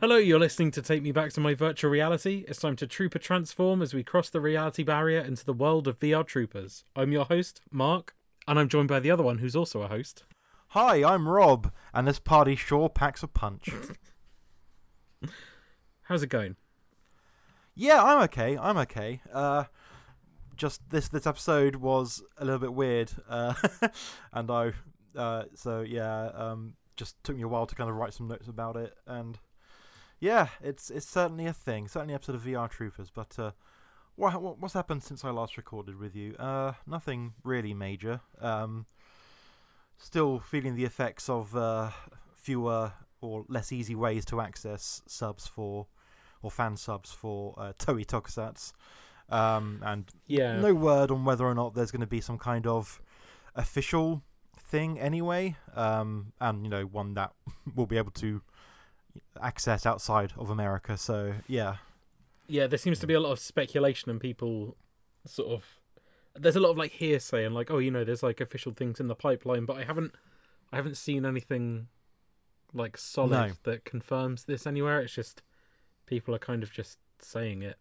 Hello, you're listening to Take Me Back to My Virtual Reality. It's time to Trooper Transform as we cross the reality barrier into the world of VR Troopers. I'm your host, Mark, and I'm joined by the other one who's also a host. Hi, I'm Rob, and this party sure packs a punch. How's it going? yeah, I'm okay. I'm okay. Uh, just this this episode was a little bit weird, uh, and I uh, so yeah, um, just took me a while to kind of write some notes about it, and yeah, it's it's certainly a thing, certainly an episode of VR Troopers. But uh, what, what what's happened since I last recorded with you? Uh, nothing really major. Um, still feeling the effects of uh, fewer or less easy ways to access subs for or fan subs for uh, Toei Tokusatsu. Um, and Yeah. no word on whether or not there's going to be some kind of official thing anyway. Um, and, you know, one that we'll be able to access outside of America. So, yeah. Yeah, there seems to be a lot of speculation and people sort of. There's a lot of like hearsay and like, oh, you know, there's like official things in the pipeline, but I haven't, I haven't seen anything like solid No. that confirms this anywhere. It's just people are kind of just saying it.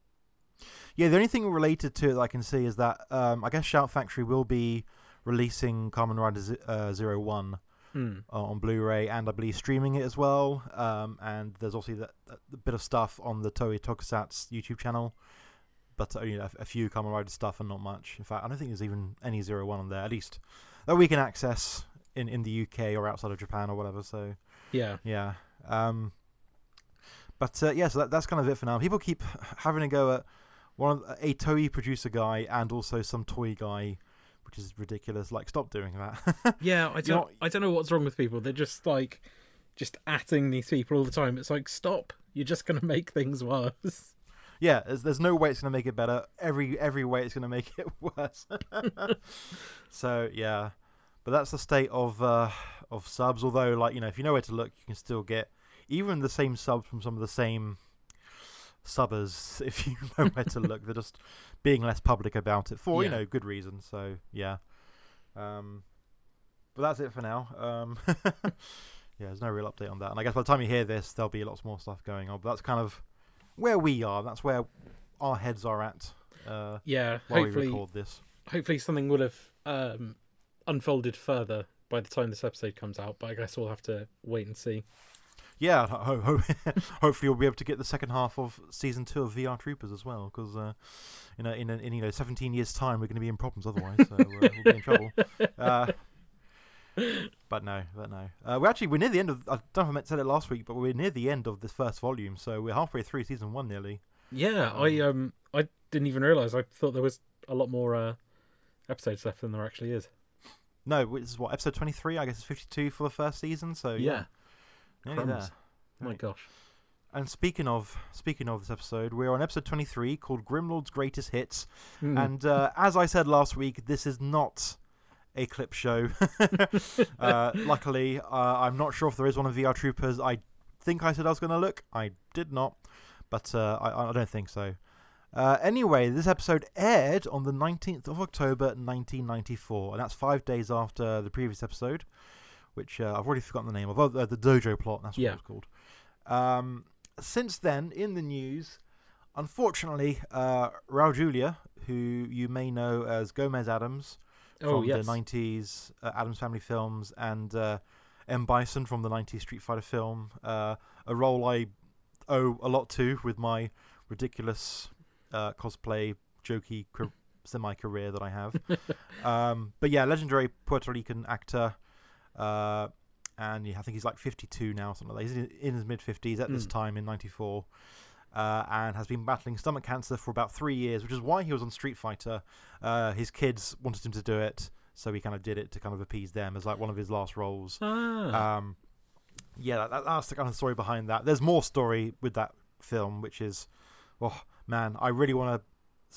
Yeah, the only thing related to it that I can see is that um, I guess Shout Factory will be releasing Kamen Rider Z- uh, Zero One Hmm. uh, on Blu-ray and I believe streaming it as well. Um, and there's also that, that bit of stuff on the Toei Tokusatsu YouTube channel, but only a, a few Kamen Rider stuff and not much. In fact, I don't think there's even any Zero One on there. At least that we can access in in the UK or outside of Japan or whatever. So Yeah. yeah. Um, but uh, yeah, so that, that's kind of it for now. People keep having a go at one of, a Toei producer guy and also some toy guy, which is ridiculous. Like, stop doing that. Yeah, I don't know- I don't know what's wrong with people. They're just like just atting these people all the time. It's like stop. You're just going to make things worse. yeah, there's, there's no way it's going to make it better. Every every way it's going to make it worse. so yeah, but that's the state of uh, of subs. Although, like you know, if you know where to look, you can still get even the same subs from some of the same subbers. If you know where to look, they're just being less public about it for you know good reasons. So yeah, um, but that's it for now. Um, yeah, there's no real update on that. And I guess by the time you hear this, there'll be lots more stuff going on. But that's kind of where we are. That's where our heads are at uh, Yeah, while we hopefully record this. hopefully something will have um, unfolded further by the time this episode comes out, but I guess we'll have to wait and see. Yeah, ho- ho- hopefully we'll be able to get the second half of season two of VR Troopers as well, because uh, you know, in, in you know, 17 years' time, we're going to be in problems otherwise, so uh, we'll be in trouble. Uh, but no, but no. Uh, we're actually we're near the end of. I don't know if I said it last week, but we're near the end of this first volume, so we're halfway through season one nearly. Yeah, I um I didn't even realize. I thought there was a lot more uh, episodes left than there actually is. No, this is what episode 23. I guess it's 52 for the first season. So yeah, nearly crumbs. there. My gosh. And speaking of speaking of this episode, we're on episode 23 called Grimlord's Greatest Hits. Hmm. And uh, as I said last week, this is not a clip show. uh, luckily, uh, I'm not sure if there is one of VR Troopers. I think I said I was going to look. I did not, but uh, I, I don't think so. Uh, anyway, this episode aired on the 19th of October 1994, and that's five days after the previous episode, which uh, I've already forgotten the name of. Oh, the, the Dojo Plot, that's what Yeah. it was called. Um, since then, in the news, unfortunately, uh, Raul Julia, who you may know as Gomez Addams oh from yes. the 90s uh, Addams Family films and uh, M. Bison from the 90s Street Fighter film, uh, a role I owe a lot to with my ridiculous uh, cosplay, jokey semi career that I have. um, but yeah, legendary Puerto Rican actor. Uh, and yeah, I think he's like 52 now, something like that. He's in, in his mid 50s at this Mm. time in 94. Uh, and has been battling stomach cancer for about three years, which is why he was on Street Fighter. Uh, his kids wanted him to do it, so he kind of did it to kind of appease them as like one of his last roles. Ah. Um, yeah, that, that's the kind of story behind that. There's more story with that film, which is, oh man, I really want to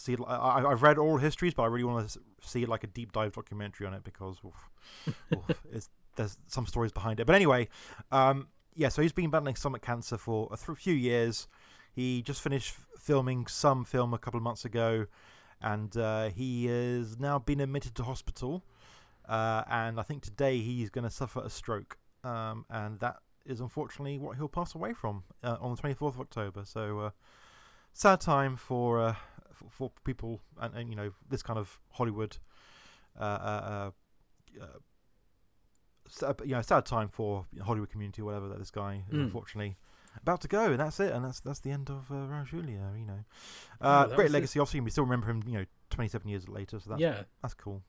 see. I, I- I've read all histories, but I really want to see like a deep dive documentary on it because oof, oof, it's, there's some stories behind it. But anyway, um, yeah, so he's been battling stomach cancer for a few years. He just finished filming some film a couple of months ago, and uh, he has now been admitted to hospital. Uh, and I think today he's going to suffer a stroke. um, and that is unfortunately what he'll pass away from uh, on the 24th of October. So uh, sad time for, uh, for people and, and you know this kind of Hollywood. Uh, uh, uh, uh, sad, you know, sad time for the Hollywood community, or whatever. That this guy is Mm. unfortunately about to go, and that's it, and that's that's the end of uh, Raul Julia. You know, Oh, uh, that great was it. legacy. Obviously, we still remember him. You know, 27 years later, so that's yeah, that's cool.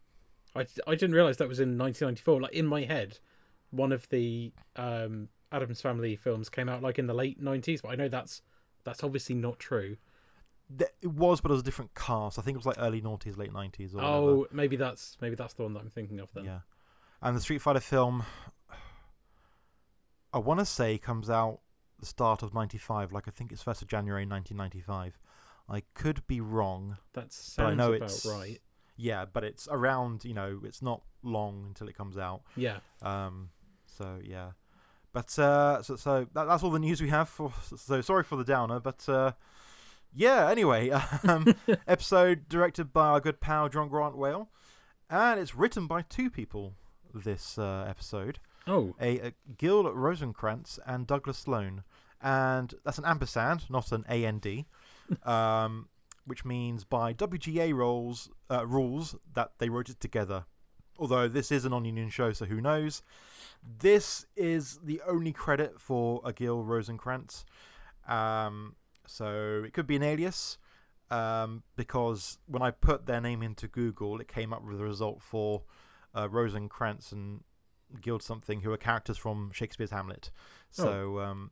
I, I didn't realize that was in 1994. Like in my head, one of the um, Addams Family films came out like in the late 90s, but I know that's that's obviously not true. It was, but it was a different cast. I think it was like early noughties, late 90s. Or Oh, whatever. maybe that's maybe that's the one that I'm thinking of then. Yeah. And the Street Fighter film, I want to say comes out the start of 95. Like, I think it's 1st of January 1995. I could be wrong. That But sounds I know about it's right. Yeah, but it's around, you know, it's not long until it comes out. Yeah. Um, so, yeah. But, uh, so, so that, that's all the news we have for. So, sorry for the downer, but, uh, yeah, anyway. Um, episode directed by our good pal John Grant Whale. And it's written by two people this uh, episode Oh, a, a Gil Rosenkrantz and Douglas Sloan. And that's an ampersand, not an AND, um, which means by WGA rules, uh, rules that they wrote it together. Although this is a non union show, so who knows? This is the only credit for a Gil Rosenkrantz. Um, so it could be an alias. Um, because when I put their name into Google, it came up with a result for uh, Rosenkrantz and Guild something who are characters from Shakespeare's Hamlet. So um,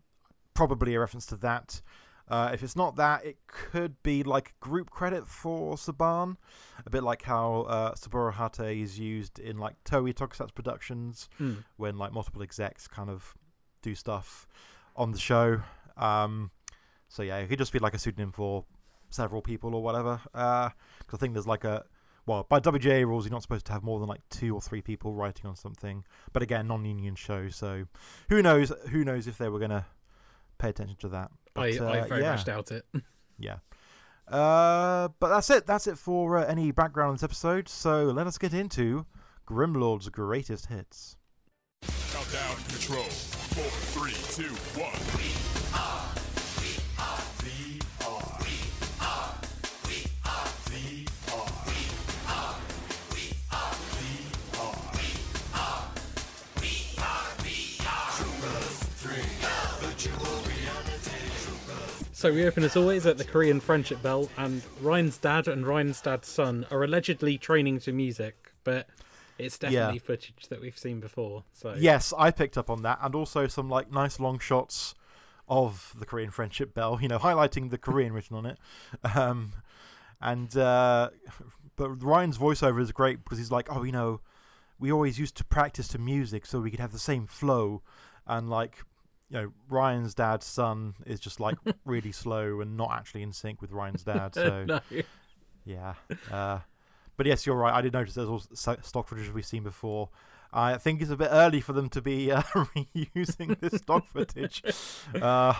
probably a reference to that. Uh, if it's not that, it could be like group credit for Saban, a bit like how uh, Saburo Hate is used in like Toei Tokusatsu productions hmm. when like multiple execs kind of do stuff on the show. Um, so yeah, it could just be like a pseudonym for several people or whatever. Because I think there's like a well, by WGA rules, you're not supposed to have more than like two or three people writing on something. But again, non-union show, so who knows? Who knows if they were gonna pay attention to that? But, I, I uh, very yeah. much doubt it. Yeah. Uh, but that's it. That's it for uh, any background on this episode. So let us get into Grimlord's greatest hits. Countdown control. Four, three, two, one. So we open as always at the Korean Friendship Bell, and Ryan's dad and Ryan's dad's son are allegedly training to music, but it's Yeah. definitely footage that we've seen before. So Yes, I picked up on that, and also some like nice long shots of the Korean friendship bell. You know, highlighting the Korean written on it. Um, and uh, but Ryan's voiceover is great because he's like, oh, you know, we always used to practice to music so we could have the same flow, and like. You know, Ryan's dad's son is just like really slow and not actually in sync with Ryan's dad. So no. yeah. Uh, but yes, you're right. I did notice there's also stock footage we've seen before. I think it's a bit early for them to be uh, reusing this stock footage. Uh,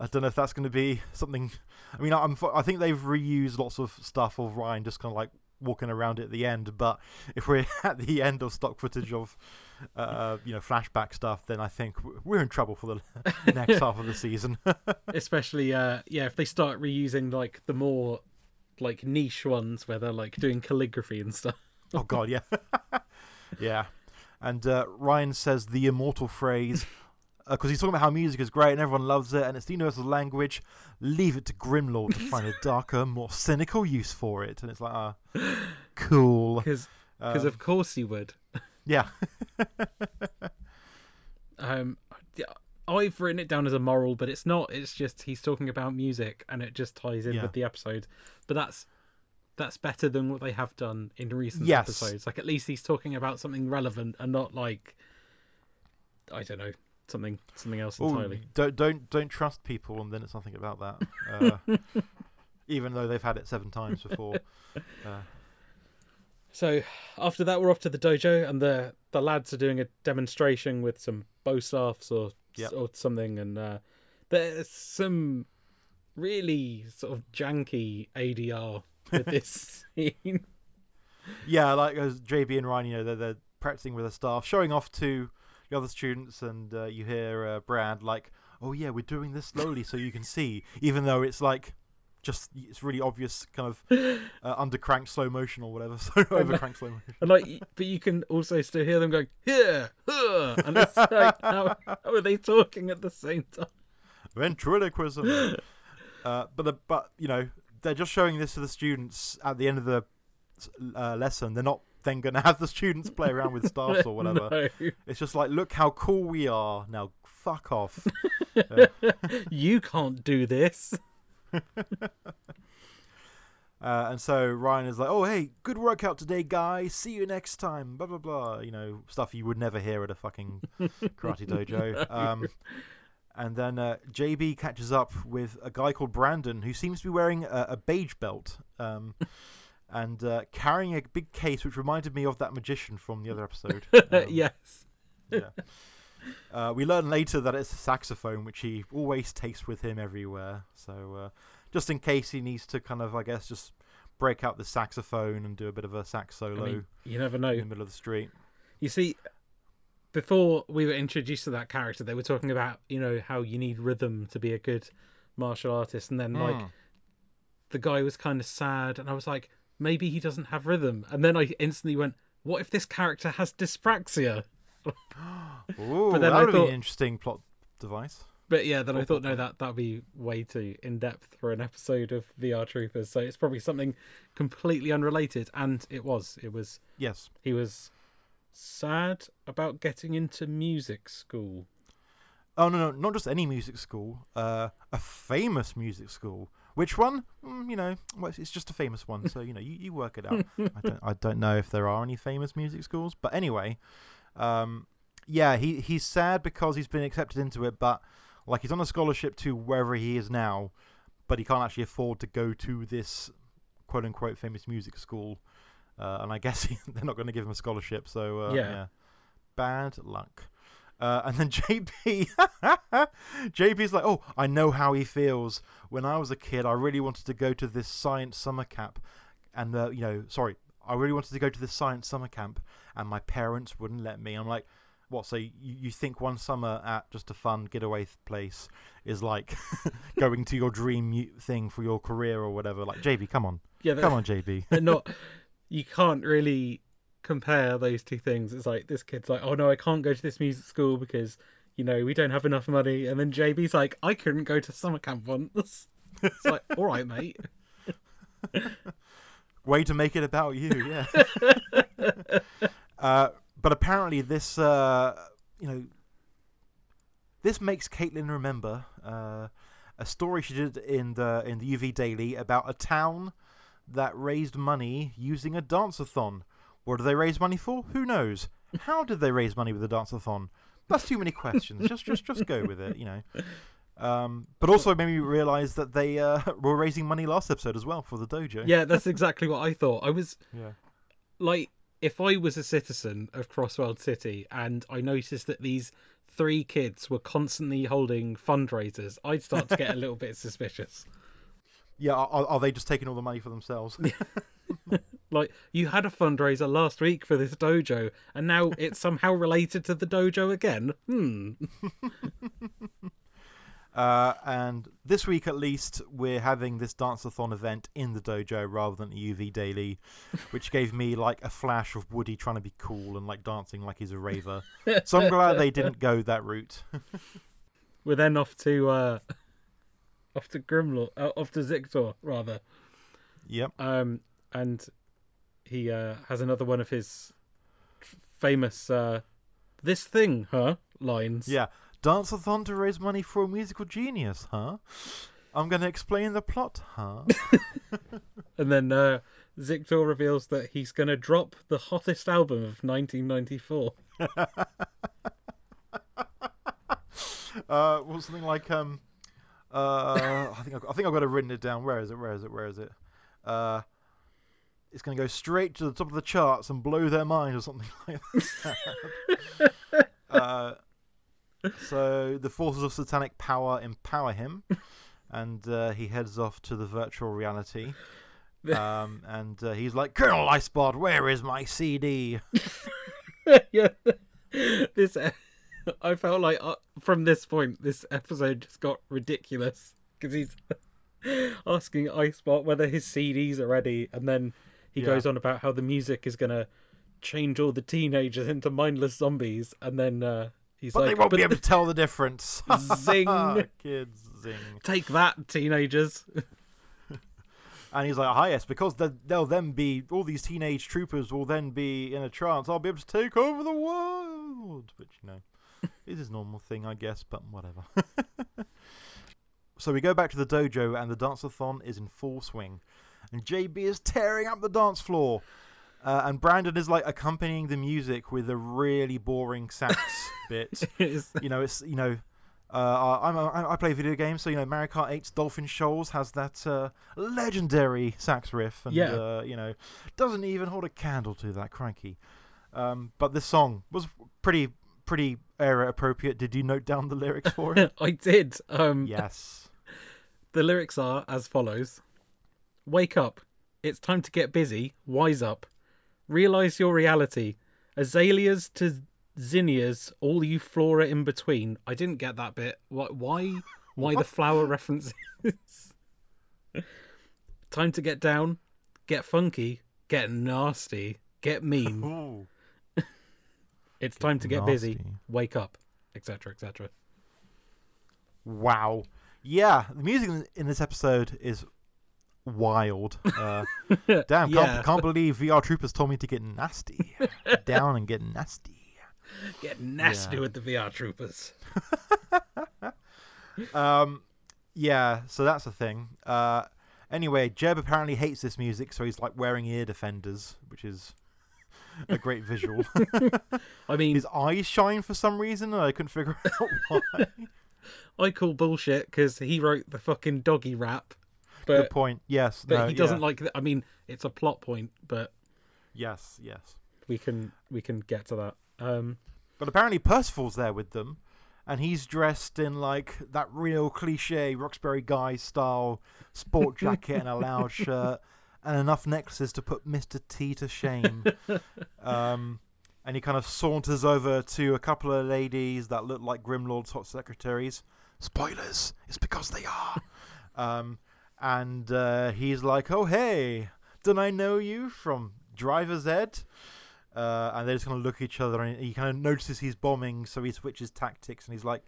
I don't know if that's going to be something. I mean, I'm, I think they've reused lots of stuff of Ryan just kind of like walking around at the end. But if we're at the end of stock footage of, uh, you know, flashback stuff, then I think we're in trouble for the next half of the season. especially uh yeah if they start reusing like the more like niche ones where they're like doing calligraphy and stuff Oh God, yeah, yeah. And uh, Ryan says the immortal phrase because he's talking about how music is great and everyone loves it and it's the universal language. Leave it to Grimlord to find a darker, more cynical use for it. And it's like, ah, cool. because because Um, of course he would yeah, um yeah, i've written it down as a moral but it's not it's just he's talking about music and it just ties in Yeah. with the episode but that's that's better than what they have done in recent Yes. episodes like at least he's talking about something relevant and not like i don't know something something else Ooh, entirely don't don't don't trust people, and then it's something about that. Uh, even though they've had it seven times before. Uh, So after that, we're off to the dojo, and the the lads are doing a demonstration with some bow staffs or Yep. or something, and uh, there's some really sort of janky ADR with this scene. yeah, like as JB and Ryan, you know, they're, they're practicing with their staff, showing off to the other students, and uh, you hear uh, Brad like, "Oh yeah, we're doing this slowly so you can see," even though it's like just it's really obvious kind of uh, under crank slow motion or whatever, so slow motion. And like, but you can also still hear them going here, huh, and it's like, how, how are they talking at the same time? ventriloquism. uh, but the, but you know they're just showing this to the students at the end of the uh, lesson. They're not then going to have the students play around with staffs or whatever. No. It's just like, look how cool we are. Now fuck off. you can't do this. Uh, and so Ryan is like, "Oh, hey, good workout today, guys. See you next time." Blah blah blah. You know, stuff you would never hear at a fucking karate dojo. Um, and then uh, JB catches up with a guy called Brandon, who seems to be wearing a, a beige belt um, and uh, carrying a big case, which reminded me of that magician from the other episode. Um, yes. yeah. Uh, we learn later that it's a saxophone, which he always takes with him everywhere. So, uh, just in case he needs to kind of, I guess, just break out the saxophone and do a bit of a sax solo I mean, you never know. in the middle of the street. You see, before we were introduced to that character, they were talking about you know how you need rhythm to be a good martial artist, and then like Mm. the guy was kind of sad, and I was like, maybe he doesn't have rhythm, and then I instantly went, what if this character has dyspraxia? Ooh, then that I would be an interesting plot device. But yeah, then I thought no, that that'd be way too in depth for an episode of VR Troopers. So it's probably something completely unrelated, and it was. It was. Yes. He was sad about getting into music school. Oh no, no, not just any music school. Uh, a famous music school. Which one? Mm, you know, well, it's- it's just a famous one. So you know, you, you work it out. I don't, I don't know if there are any famous music schools, but anyway, um, yeah, he he's sad because he's been accepted into it, but like he's on a scholarship to wherever he is now, but he can't actually afford to go to this quote unquote famous music school. Uh, and I guess he, they're not going to give him a scholarship, so uh, Yeah. yeah, bad luck. Uh, and then JB, JB's like, oh, I know how he feels. When I was a kid, I really wanted to go to this science summer camp, and uh, you know, sorry, I really wanted to go to this science summer camp, and my parents wouldn't let me. I'm like, what? So you, you think one summer at just a fun getaway place is like going to your dream thing for your career or whatever? Like, JB, come on, Yeah, come on, JB. not. You can't really compare those two things. It's like this kid's like, oh no, I can't go to this music school because you know we don't have enough money, and then JB's like, I couldn't go to summer camp once. It's like, all right, mate. Way to make it about you, yeah. Uh, but apparently, this, uh, you know, this makes Caitlin remember uh, a story she did in the in the UV Daily about a town that raised money using a dance-a-thon. What did they raise money for? Who knows? How did they raise money with a dance-a-thon? That's too many questions. just, just, just go with it. You know. Um, but also made me realise that they uh, were raising money last episode as well for the dojo. Yeah, that's exactly what I thought. I was Yeah. like, if I was a citizen of Crossworld City and I noticed that these three kids were constantly holding fundraisers, I'd start to get a little bit suspicious. Yeah, are, are they just taking all the money for themselves? Like, you had a fundraiser last week for this dojo, and now it's somehow related to the dojo again. Hmm. uh, and this week, at least, we're having this dance-a-thon event in the dojo rather than UV Daily, which gave me like a flash of Woody trying to be cool and like dancing like he's a raver. so I'm glad they didn't go that route. We're then off to uh, off to Grimlord, uh, off to Ziktor rather, yep. um, and he uh, has another one of his famous uh, "this thing, huh?" lines. Yeah. Dance-a-thon to raise money for a musical genius, huh? I'm going to explain the plot, huh? And then uh, Ziktor reveals that he's going to drop the hottest album of 1994. uh, well, something like um, uh, I think I've, I think I've got it written it down. Where is it? Where is it? Where is it? Uh, it's going to go straight to the top of the charts and blow their mind, or something like that. uh, so the forces of satanic power empower him, and uh, he heads off to the virtual reality. Um, and uh, he's like, Colonel Icebot, where is my CD? yeah, this I felt like uh, from this point, this episode just got ridiculous because he's asking Icebot whether his CDs are ready, and then he Yeah. goes on about how the music is gonna change all the teenagers into mindless zombies, and then uh, he's But like, they won't be able to tell the difference. Zing. Kids, zing. "Take that, teenagers!" And he's like, "Hi, yes, because they'll then be all these teenage troopers will then be in a trance. I'll be able to take over the world." Which you know, is his normal thing, I guess. But whatever. so we go back to the dojo, and the dance-a-thon is in full swing, and JB is tearing up the dance floor. Uh, and Brandon is like accompanying the music with a really boring sax bit. You know, it's you know, uh, I'm I play video games, so you know, Mario Kart 8's Dolphin Shoals has that uh, legendary sax riff, and Yeah. uh, you know, doesn't even hold a candle to that. Cranky. Um, but this song was pretty pretty era appropriate. Did you note down the lyrics for it? I did. Um, yes. The lyrics are as follows Wake up. It's time to get busy. Wise up. Realize your reality. Azaleas to zinnias, all you flora in between. I didn't get that bit. Why? Why, why the flower references? time to get down, get funky, get nasty, get mean. Ooh. It's time to get busy. Wake up, etc., etc. Wow. Yeah, the music in- in this episode is wild. Uh, damn, Yeah. can't, can't believe VR Troopers told me to get nasty. Down and get nasty. Get nasty Yeah. with the VR troopers. Um, yeah, so that's the thing. Uh, anyway, Jeb apparently hates this music, so he's like wearing ear defenders, which is a great visual. I mean, His eyes shine for some reason, and I couldn't figure out why. I call bullshit because he wrote the fucking doggy rap, Good point. Yes, but no, he doesn't yeah. like. The, I mean, it's a plot point, but Yes, yes. we can we can get to that. Um, But apparently Percival's there with them, and he's dressed in like that real cliche Roxbury guy style sport jacket and a loud shirt, and enough necklaces to put Mister T to shame. um, and he kind of saunters over to a couple of ladies that look like Grimlord's hot secretaries. Spoilers! It's because they are. um, and uh, he's like, "Oh hey, don't I know you from Driver's Ed?" Uh, and they're just kind of look at each other, and he kind of notices he's bombing, so he switches tactics, and he's like,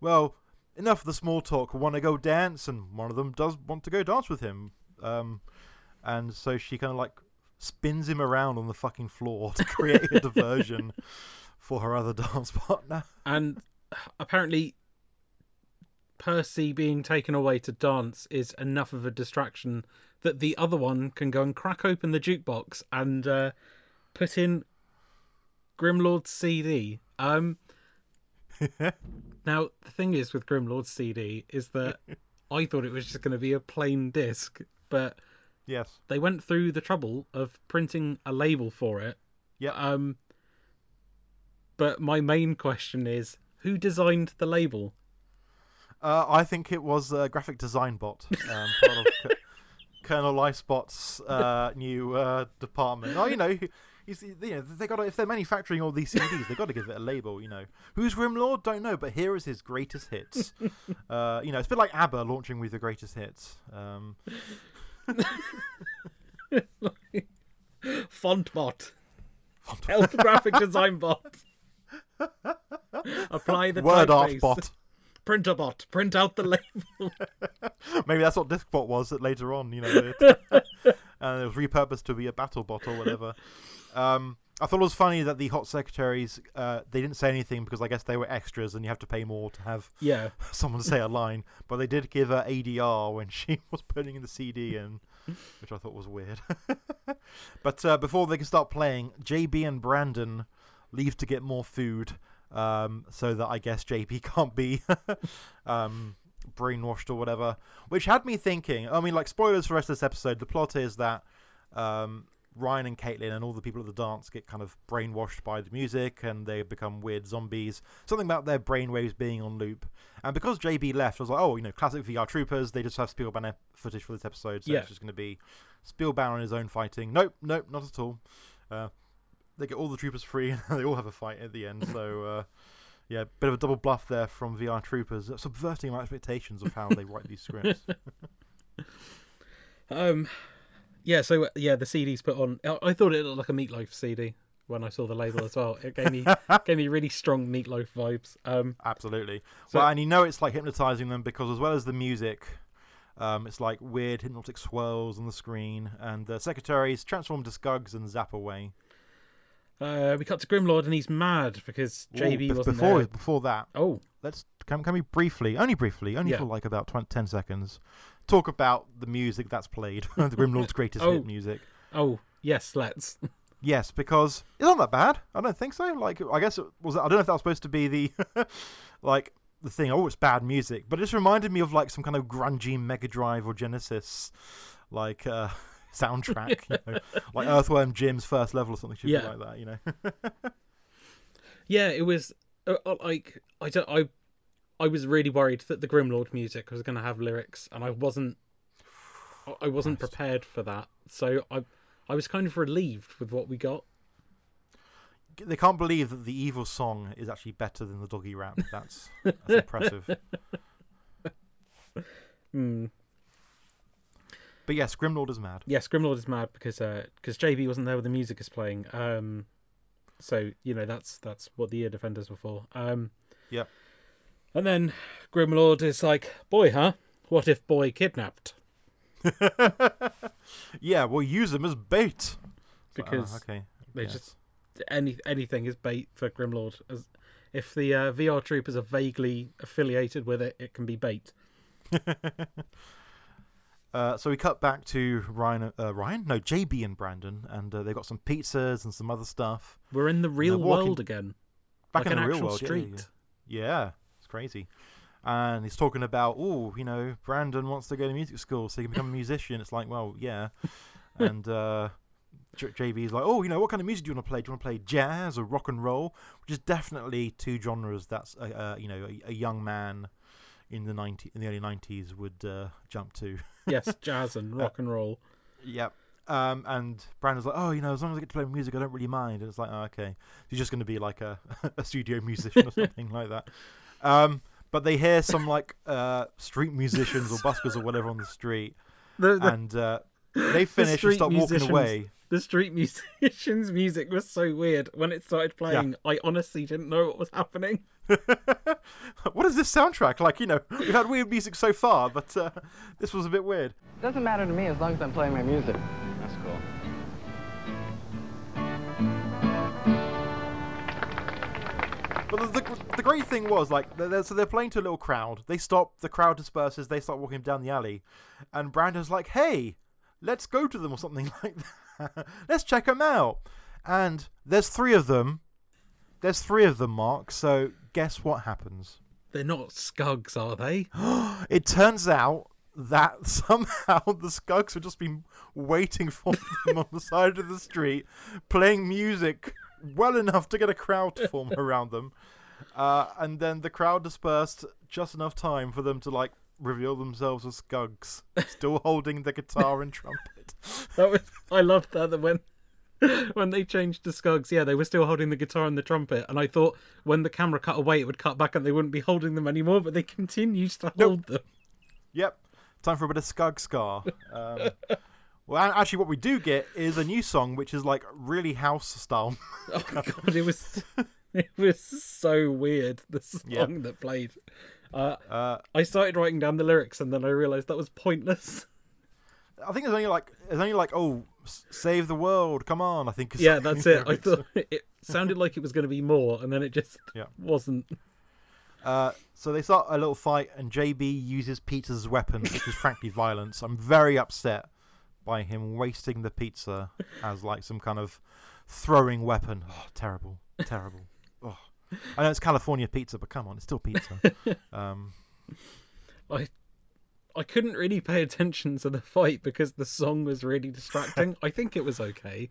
"Well, enough of the small talk. Want to go dance?" And one of them does want to go dance with him. Um, and so she kind of like spins him around on the fucking floor to create a diversion for her other dance partner. and apparently, Percy being taken away to dance is enough of a distraction that the other one can go and crack open the jukebox and uh, put in Grimlord's CD. Um, now the thing is with Grimlord's CD is that I thought it was just going to be a plain disc, but Yes. they went through the trouble of printing a label for it. Yeah. Um, but my main question is, who designed the label? Uh, I think it was a graphic design bot, um, part of K- Colonel Icebot's uh, new uh, department. Oh, you know, he's, you know, they got if they're manufacturing all these CDs, they got to give it a label. You know, who's Grimlord? Don't know, but here is his greatest hits. uh, you know, it's a bit like ABBA launching with the greatest hits. Um, Font bot. Health graphic design bot. Apply the word art bot. Printer bot. Print out the label. Maybe that's what Discbot was that later on. You know, it, and it was repurposed to be a battle bot or whatever. Um, I thought it was funny that the hot secretaries uh, they didn't say anything because I guess they were extras and you have to pay more to have yeah. someone say a line. But they did give her ADR when she was putting the CD in, which I thought was weird. but uh, before they can start playing, JB and Brandon leave to get more food, um, so that I guess JB can't be um, brainwashed or whatever. Which had me thinking. I mean, like spoilers for the rest of this episode. The plot is that. Um, Ryan and Caitlin and all the people at the dance get kind of brainwashed by the music and they become weird zombies. Something about their brainwaves being on loop. And because JB left, I was like, oh, you know, classic VR troopers. They just have Spielban ep- footage for this episode, so Yeah. it's just going to be Spielban on his own fighting. Nope, nope, not at all. Uh, they get all the troopers free and they all have a fight at the end. So, uh, Yeah, bit of a double bluff there from VR Troopers, subverting my expectations of how they write these scripts. Um, yeah. So uh, yeah, the CD's put on. I, I thought it looked like a Meatloaf CD when I saw the label as well. It gave me gave me really strong Meatloaf vibes. Um, Absolutely. So- well, and you know it's like hypnotizing them because as well as the music, um, it's like weird hypnotic swirls on the screen, and the secretaries transform to Skugs and zap away. Uh, we cut to Grimlord and he's mad because Ooh, JB bef- wasn't before there. before that. Oh, Let's can, can we briefly, only briefly, only Yeah. for like about 20, 10 seconds, talk about the music that's played, the Grimlord's greatest Oh. hit music. oh yes, let's. Yes, because it's not that bad. I don't think so. Like, I guess it was. I don't know if that was supposed to be the, like, the thing. Oh, it's bad music, but it just reminded me of like some kind of grungy Mega Drive or Genesis, like uh, soundtrack. you know, like Earthworm Jim's first level or something. Should Yeah. be like that. You know. Yeah, it was uh, uh, like I don't I I was really worried that the Grimlord music was going to have lyrics, and I wasn't. I- wasn't Christ. prepared for that, so I I was kind of relieved with what we got. they can't believe that the evil song is actually better than the doggy rap. That's that's impressive. Hmm. But yes, Grimlord is mad. Yes, Grimlord is mad because because JB wasn't there when the music is playing. Um, so you know that's that's what the ear defenders were for. Um, Yep. And then Grimlord is like, "Boy, huh? What if boy kidnapped?" yeah, we'll use them as bait. Ah, Because okay, they yes. just any anything is bait for Grimlord. As if the uh, VR troopers are vaguely affiliated with it, it can be bait. Uh, so we cut back to Ryan, uh, Ryan, no, JB and Brandon, and uh, they've got some pizzas and some other stuff. We're in the real world again. Back like in an the real actual world, yeah, street. Yeah, yeah, it's crazy. And he's talking about, oh, you know, Brandon wants to go to music school so he can become a musician. It's like, well, yeah. And uh, J- JB's like, oh, you know, what kind of music do you want to play? Do you want to play jazz or rock and roll? Which is definitely two genres that's, uh, uh, you know, a, a young man in the 90 in the early 90s would uh, jump to. yes, jazz and rock and roll. Yep. Um, and Brandon's like, oh, you know, as long as I get to play music, I don't really mind. And it's like, oh, okay. He's just going to be like a, a studio musician or something like that. Um, but they hear some like uh, street musicians or buskers or whatever on the street, The, the, and uh, they finish and street start walking away. The street musicians' music was so weird when it started playing. I honestly didn't know what was happening. what is this soundtrack? Like, you know, we've had weird music so far, but uh, this was a bit weird. Doesn't matter to me as long as I'm playing my music. That's cool. But the, the, the great thing was, like, they're, they're- so they're playing to a little crowd. They stop, the crowd disperses, they start walking down the alley. And Brandon's like, hey, let's go to them or something like that. let's check them out. And there's three of them. There's three of them, Mark. So guess what happens? They're not skugs, are they? It turns out that somehow the Skugs have just been waiting for them on the side of the street, playing music well enough to get a crowd to form around them. Uh, and then the crowd dispersed just enough time for them to like reveal themselves as Skugs, still holding the guitar and trumpet. That was I loved that that when when they changed to Skugs, yeah, they were still holding the guitar and the trumpet, and I thought when the camera cut away, it would cut back and they wouldn't be holding them anymore, but they continued to hold them. Yep, time for a bit of Skug Scar. Um, well, actually, what we do get is a new song, which is like really house style. Oh god, it was it was so weird. The song that played. Uh, Uh, I started writing down the lyrics, and then I realised that was pointless. I think it's only like it's only like oh, save the world, come on! I think. Yeah, that's it. I thought it sounded like it was going to be more, and then it just Yeah. wasn't. Uh, so they start a little fight, and JB uses pizza as a weapon, which is frankly violence. I'm very upset by him wasting the pizza as like some kind of throwing weapon. Oh, terrible, terrible. Oh. I know it's California pizza, but come on, it's still pizza. Um, I I couldn't really pay attention to the fight because the song was really distracting. I think it was okay.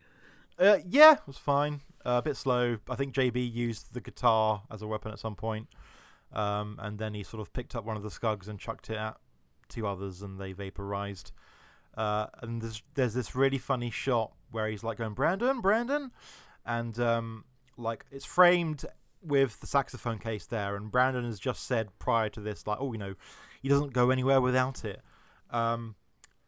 uh, yeah, it was fine. Uh, a bit slow. I think JB used the guitar as a weapon at some point. Um, and then he sort of picked up one of the skugs and chucked it at two others, and they vaporized. Uh, and there's there's this really funny shot where he's like going Brandon, Brandon, and um, like it's framed with the saxophone case there, and Brandon has just said prior to this, like, oh, you know, he doesn't go anywhere without it. Um,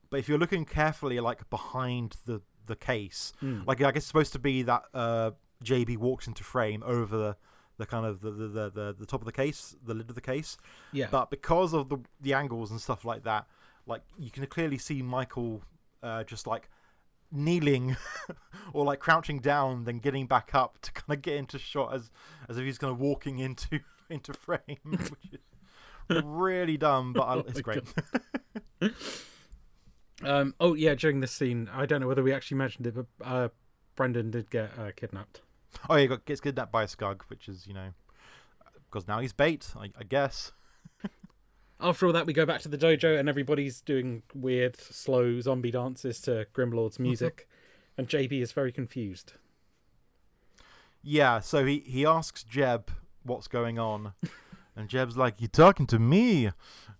but if you're looking carefully, like behind the the case, Mm. like I guess it's supposed to be that uh, JB walks into frame over the the kind of the the, the the the top of the case, the lid of the case. yeah. But because of the the angles and stuff like that, like you can clearly see Michael uh, just like kneeling or like crouching down, then getting back up to kind of get into shot as as if he's kind of walking into into frame, which is really dumb, but I, Oh it's my great. Um. Oh yeah. During this scene, I don't know whether we actually mentioned it, but uh, Brandon did get uh, kidnapped. oh, yeah, he got gets kidnapped by a skug, which is you know because now he's bait, I, I guess. After all that, we go back to the dojo, and everybody's doing weird, slow zombie dances to Grimlord's music, and JB is very confused. Yeah, so he, he asks Jeb what's going on, and Jeb's like, You're talking to me?"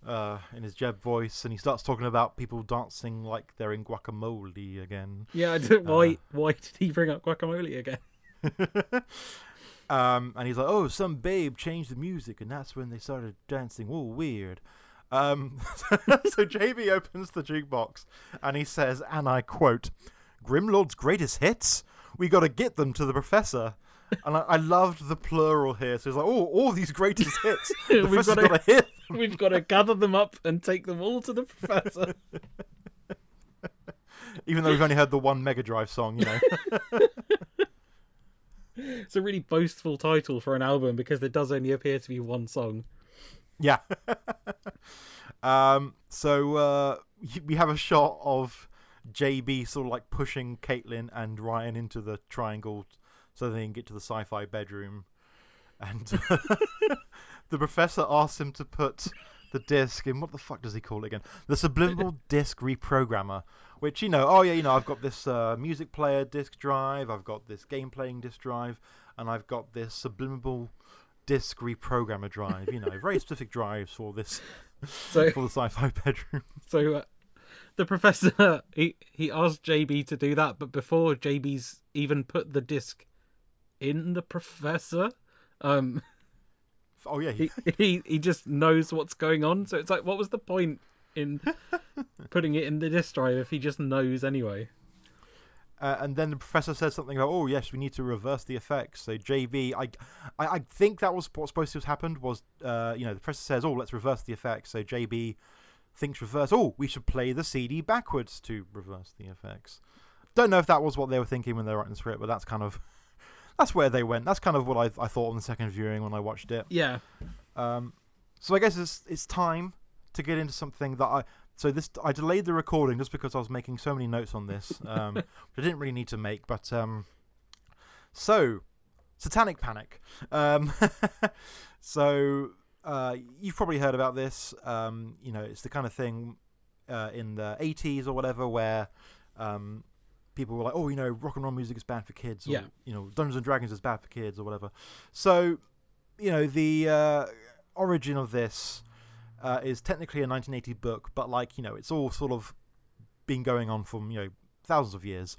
Uh, in his Jeb voice, and he starts talking about people dancing like they're in guacamole again. Yeah. I don't, why? Uh. why did he bring up guacamole again? um, and he's like, "Oh, some babe changed the music, and that's when they started dancing. Oh, weird." Um, so JB opens the jukebox, and he says, and I quote, "Grimlord's greatest hits. We got to get them to the professor." And I, I loved the plural here. So he's like, "Oh, all these greatest hits. The We've got to hit We've got to gather them up and take them all to the professor. even though we've only heard the one Mega Drive song, you know." It's a really boastful title for an album because there does only appear to be one song. Yeah. um. So uh, we have a shot of JB sort of like pushing Caitlin and Ryan into the triangle so they can get to the sci-fi bedroom, and the professor asks him to put the disc in what the fuck does he call it again? The subliminal disc reprogrammer. Which you know, oh yeah, you know, I've got this uh, music player disc drive, I've got this game playing disc drive, and I've got this subliminal disc reprogrammer drive. You know, very specific drives for this So, for the sci-fi bedroom. so uh, the professor he he asked JB to do that, but before JB's even put the disc in the professor, um, Oh yeah, he, he he just knows what's going on. So it's like, what was the point in putting it in the disc drive if he just knows anyway? uh, and then the professor says something about, oh yes, we need to reverse the effects. So JB, I, I, I think that was what's supposed to have happened. Was uh, you know, the professor says, oh, let's reverse the effects. So JB thinks reverse. Oh, we should play the CD backwards to reverse the effects. Don't know if that was what they were thinking when they were writing the script, but that's kind of that's where they went. That's kind of what I, I thought on the second viewing when I watched it. Yeah, Um, so I guess it's it's time to get into something that I. So this I delayed the recording just because I was making so many notes on this, um, which I didn't really need to make. But um, so Satanic Panic. Um, so uh, you've probably heard about this. Um, you know, it's the kind of thing uh, in the 80s or whatever where um, people were like, "Oh, you know, rock and roll music is bad for kids," or Yeah. you know, Dungeons and Dragons is bad for kids or whatever. So you know, the uh, origin of this uh, is technically a 1980 book, but like you know, it's all sort of been going on for you know thousands of years.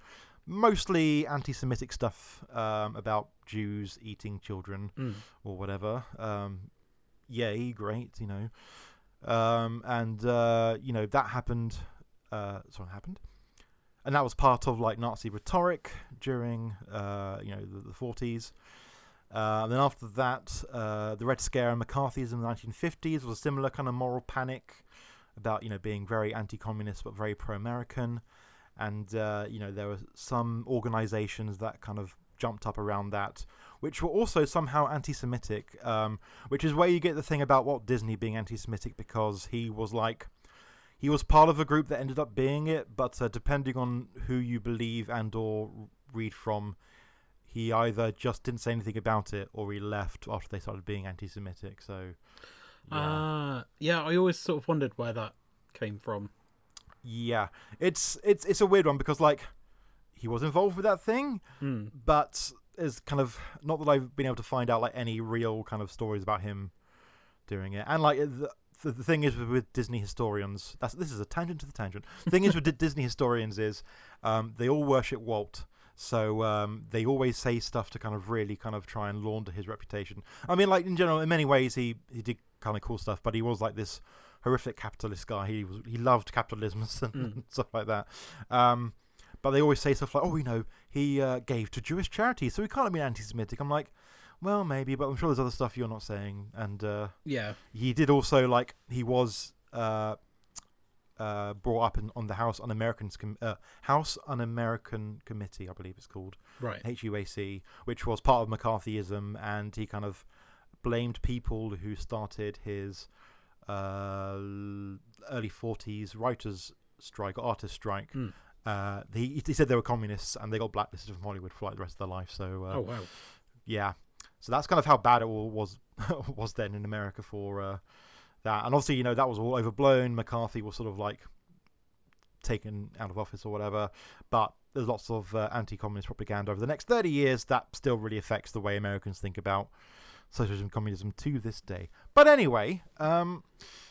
Mostly anti-Semitic stuff um, about Jews eating children Mm. or whatever. Um, yay, great, you know. Um, and uh, you know that happened. Uh, sorry, happened, and that was part of like Nazi rhetoric during uh, you know the, the 40s. Uh, and then after that, uh, the Red Scare and McCarthyism in the 1950s was a similar kind of moral panic about you know being very anti-communist but very pro-American, and uh, you know there were some organisations that kind of jumped up around that, which were also somehow anti-Semitic, um, which is where you get the thing about Walt Disney being anti-Semitic because he was like he was part of a group that ended up being it, but uh, depending on who you believe and or read from, he either just didn't say anything about it or he left after they started being anti-Semitic. So, yeah, Ah, yeah. I always sort of wondered where that came from. yeah, it's it's it's a weird one because like he was involved with that thing, Hmm. but is kind of not that I've been able to find out like any real kind of stories about him doing it. And like the, the, thing is with, with Disney historians, that's this is a tangent to the tangent. The thing is with Di- Disney historians is um, they all worship Walt. So um, they always say stuff to kind of really kind of try and launder his reputation. I mean, like in general, in many ways, he he did kind of cool stuff, but he was like this horrific capitalist guy. He was he loved capitalism and Mm. stuff like that. Um, but they always say stuff like, "Oh, you know, he uh, gave to Jewish charities, so he can't have been anti-Semitic." I'm like, well, maybe, but I'm sure there's other stuff you're not saying. And uh, Yeah. he did also like he was uh, uh, brought up in, on the House Un-Americans com- uh, House Un-American Committee, I believe it's called Right. HUAC, which was part of McCarthyism, and he kind of blamed people who started his uh, early 40s writers' strike, artist strike. Hmm. Uh, he, he said they were communists and they got blacklisted from Hollywood for like the rest of their life. So uh, oh wow. yeah, so that's kind of how bad it all was was then in America for uh, that. And obviously, you know, that was all overblown. McCarthy was sort of like taken out of office or whatever. But there's lots of uh, anti-communist propaganda over the next 30 years that still really affects the way Americans think about socialism and communism to this day. But anyway, um,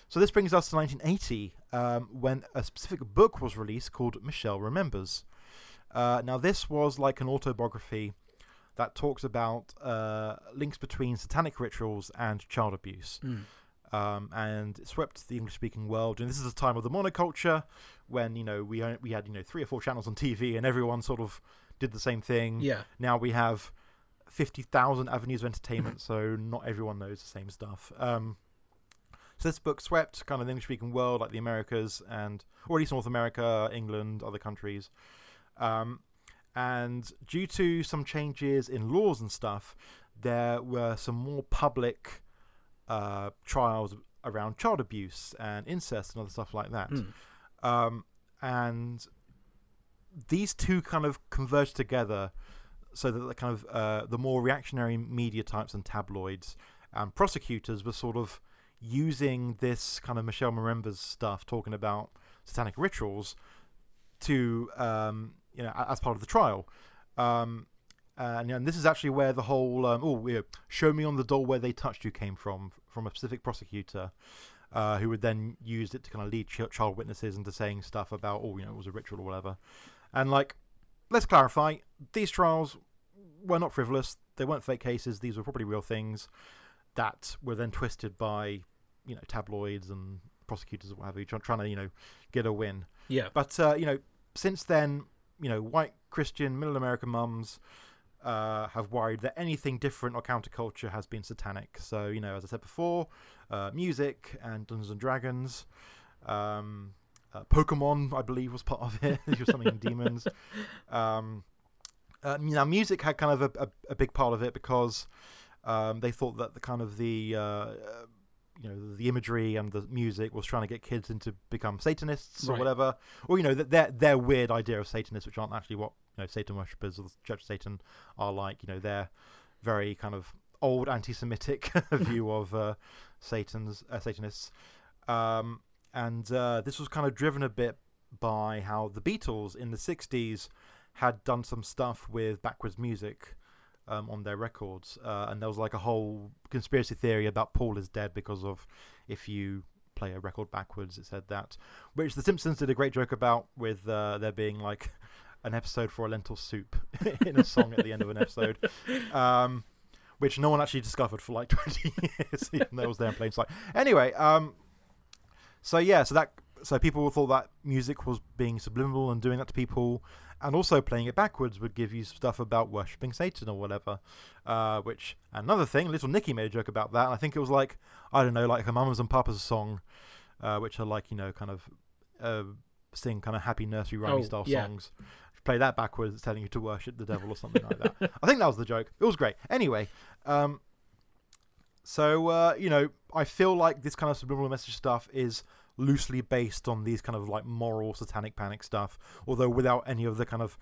so this brings us to 1980 um, when a specific book was released called Michelle Remembers. Uh, now, this was like an autobiography that talks about uh, links between satanic rituals and child abuse. Mm. Um, and it swept the English-speaking world. And this is the time of the monoculture, when you know we we had you know three or four channels on TV, and everyone sort of did the same thing. Yeah. Now we have fifty thousand avenues of entertainment, so not everyone knows the same stuff. Um, so this book swept kind of the English-speaking world, like the Americas, and or at least North America, England, other countries. Um, and due to some changes in laws and stuff, there were some more public uh, trials around child abuse and incest and other stuff like that. Mm. Um, and these two kind of converge together so that the kind of uh, the more reactionary media types and tabloids and prosecutors were sort of using this kind of Michelle Remembers stuff, talking about satanic rituals, to um, you know as part of the trial. Um, and, and this is actually where the whole um, oh yeah, show me on the door where they touched you came from from a specific prosecutor uh, who would then use it to kind of lead ch- child witnesses into saying stuff about oh you know it was a ritual or whatever and like let's clarify these trials were not frivolous they weren't fake cases these were probably real things that were then twisted by you know tabloids and prosecutors or whatever trying, trying to you know get a win Yeah. but uh, you know, since then, you know, white Christian middle American mums uh, have worried that anything different or counterculture has been satanic. So you know, as I said before, uh, music and Dungeons and Dragons. Um, uh, Pokemon, I believe, was part of it. There was something in demons. Um, uh, now, music had kind of a, a, a big part of it because um, they thought that the kind of the uh, you know the imagery and the music was trying to get kids into become Satanists or Right. whatever, or you know that their their weird idea of Satanists, which aren't actually what you know Satan worshippers or the Church of Satan are like. You know, their very kind of old anti-Semitic view of uh, Satan's uh, Satanists, um, and uh, this was kind of driven a bit by how the Beatles in the '60s had done some stuff with backwards music um, on their records, uh, and there was like a whole conspiracy theory about Paul is dead because of if you play a record backwards, it said that, which The Simpsons did a great joke about with uh, there being like an episode for a lentil soup in a song at the end of an episode. Um, which no one actually discovered for like 20 years, even though it was there in plain sight. Anyway, um, so yeah, so that so people thought that music was being subliminal and doing that to people, and also playing it backwards would give you stuff about worshipping Satan or whatever. Uh, which another thing, Little Nicky made a joke about that, and I think it was like I don't know, like her Mamas and Papas song, uh, which are like you know kind of uh, sing kind of happy nursery rhymey Oh, style yeah. songs. Play that backwards, it's telling you to worship the devil or something like that. I think that was the joke. It was great. Anyway, um, so uh, you know, I feel like this kind of subliminal message stuff is loosely based on these kind of like moral satanic panic stuff, although without any of the kind of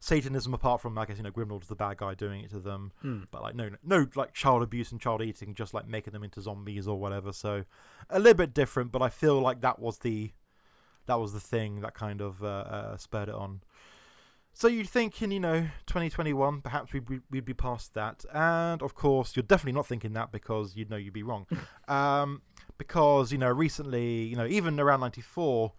Satanism apart from I guess you know Grimlord's the bad guy doing it to them, Hmm. but like no no like child abuse and child eating, just like making them into zombies or whatever. So a little bit different, but I feel like that was the that was the thing that kind of uh, uh, spurred it on. So you'd think in you know 2021 perhaps we'd be, we'd be past that, and of course you're definitely not thinking that because you'd know you'd be wrong, um, because you know recently you know even around '94,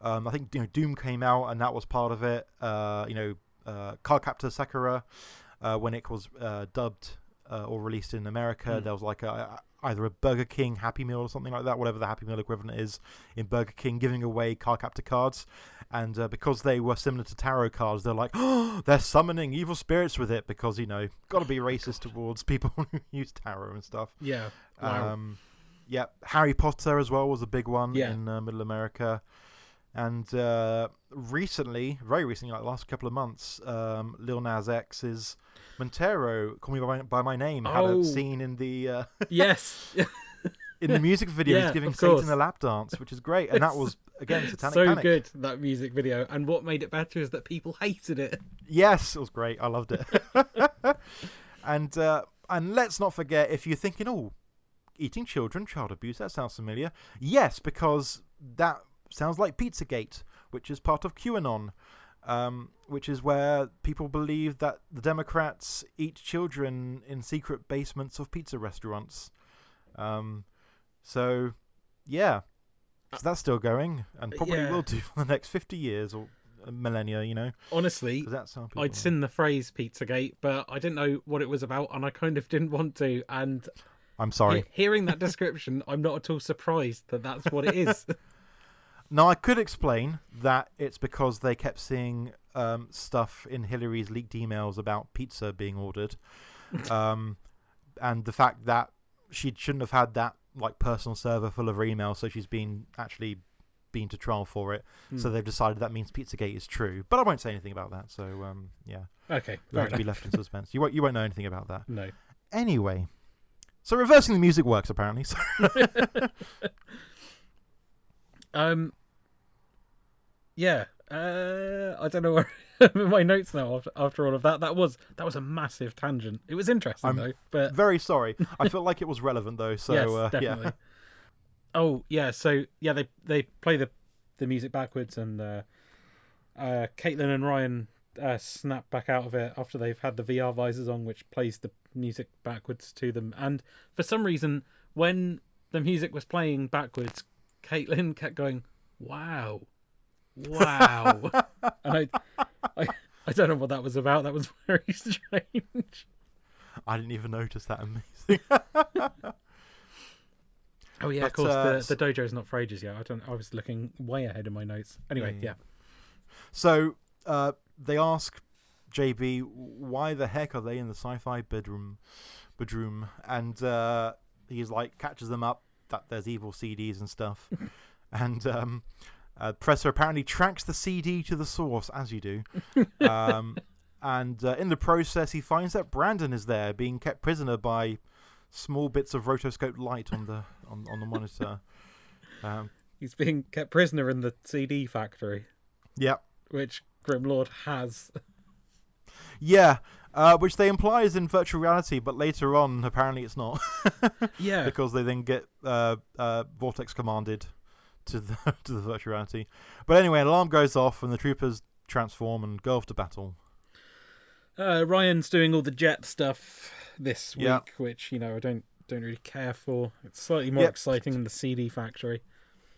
um, I think you know Doom came out and that was part of it. Uh, you know uh, Cardcaptor Sakura, uh, when it was uh, dubbed uh, or released in America, Hmm. there was like a, either a Burger King Happy Meal or something like that, whatever the Happy Meal equivalent is in Burger King, giving away Cardcaptor cards. And uh, because they were similar to tarot cards, they're like, oh, they're summoning evil spirits with it because, you know, got to be racist towards people who use tarot and stuff. Yeah. Wow. Um, yeah, Harry Potter as well was a big one Yeah. in uh, Middle America. And uh, recently, very recently, like the last couple of months, um, Lil Nas X's Montero, "Call Me by My, by my Name," had Oh. a scene in the uh, yes. in the music video. Yeah, he's giving. Satan a lap dance, which is great, and that was again Satanic so Panic. good that music video, and what made it better is that people hated it. Yes, it was great. I loved it. and uh, and let's not forget if you're thinking, oh, eating children, child abuse, that sounds familiar. Yes, because that sounds like Pizzagate, which is part of QAnon, um, which is where people believe that the Democrats eat children in secret basements of pizza restaurants. Um, so, yeah. So that's still going, and probably Yeah. will do for the next 50 years or millennia, you know. Honestly, that's how I'd seen the phrase Pizzagate, but I didn't know what it was about, and I kind of didn't want to. And I'm sorry. he- hearing that description, I'm not at all surprised that that's what it is. Now, I could explain that it's because they kept seeing um, stuff in Hillary's leaked emails about pizza being ordered, um, and the fact that she shouldn't have had that like personal server full of her emails, so she's been actually been to trial for it. So Hmm. they've decided that means Pizzagate is true, but I won't say anything about that. So um, yeah, okay, that fair has to be left in suspense. You won't you won't know anything about that No. anyway. So reversing the music works apparently. So Um. Yeah. Uh, I don't know where my notes now after, after all of that. That was that was a massive tangent. It was interesting I'm though, but very sorry. I feel like it was relevant though. So yes, uh, definitely. yeah. Oh yeah, so yeah, they they play the the music backwards, and uh, uh, Caitlin and Ryan uh, snap back out of it after they've had the VR visors on, which plays the music backwards to them. And for some reason, when the music was playing backwards, Caitlin kept going, "Wow, wow," and I, I, I don't know what that was about. That was very strange. I didn't even notice that. Amazing. Oh yeah, of course. uh, the the dojo's not for ages yet. I don't. I was looking way ahead in my notes. Anyway, Yeah, yeah. so uh, they ask JB why the heck are they in the sci-fi bedroom, bedroom, and uh, he's like catches them up that there's evil CDs and stuff, and um, uh, Presser apparently tracks the CD to the source as you do, um, and uh, in the process he finds that Brandon is there being kept prisoner by small bits of rotoscope light on the on, on the monitor. Um, He's being kept prisoner in the CD factory, yeah. which Grimlord has. Yeah, uh, which they imply is in virtual reality, but later on, apparently it's not, Yeah. because they then get uh, uh, vortex commanded to the to the virtual reality. But anyway, an alarm goes off, and the troopers transform and go off to battle. Uh, Ryan's doing all the jet stuff this week, Yeah. which you know I don't don't really care for. It's slightly more Yep. exciting than the CD factory.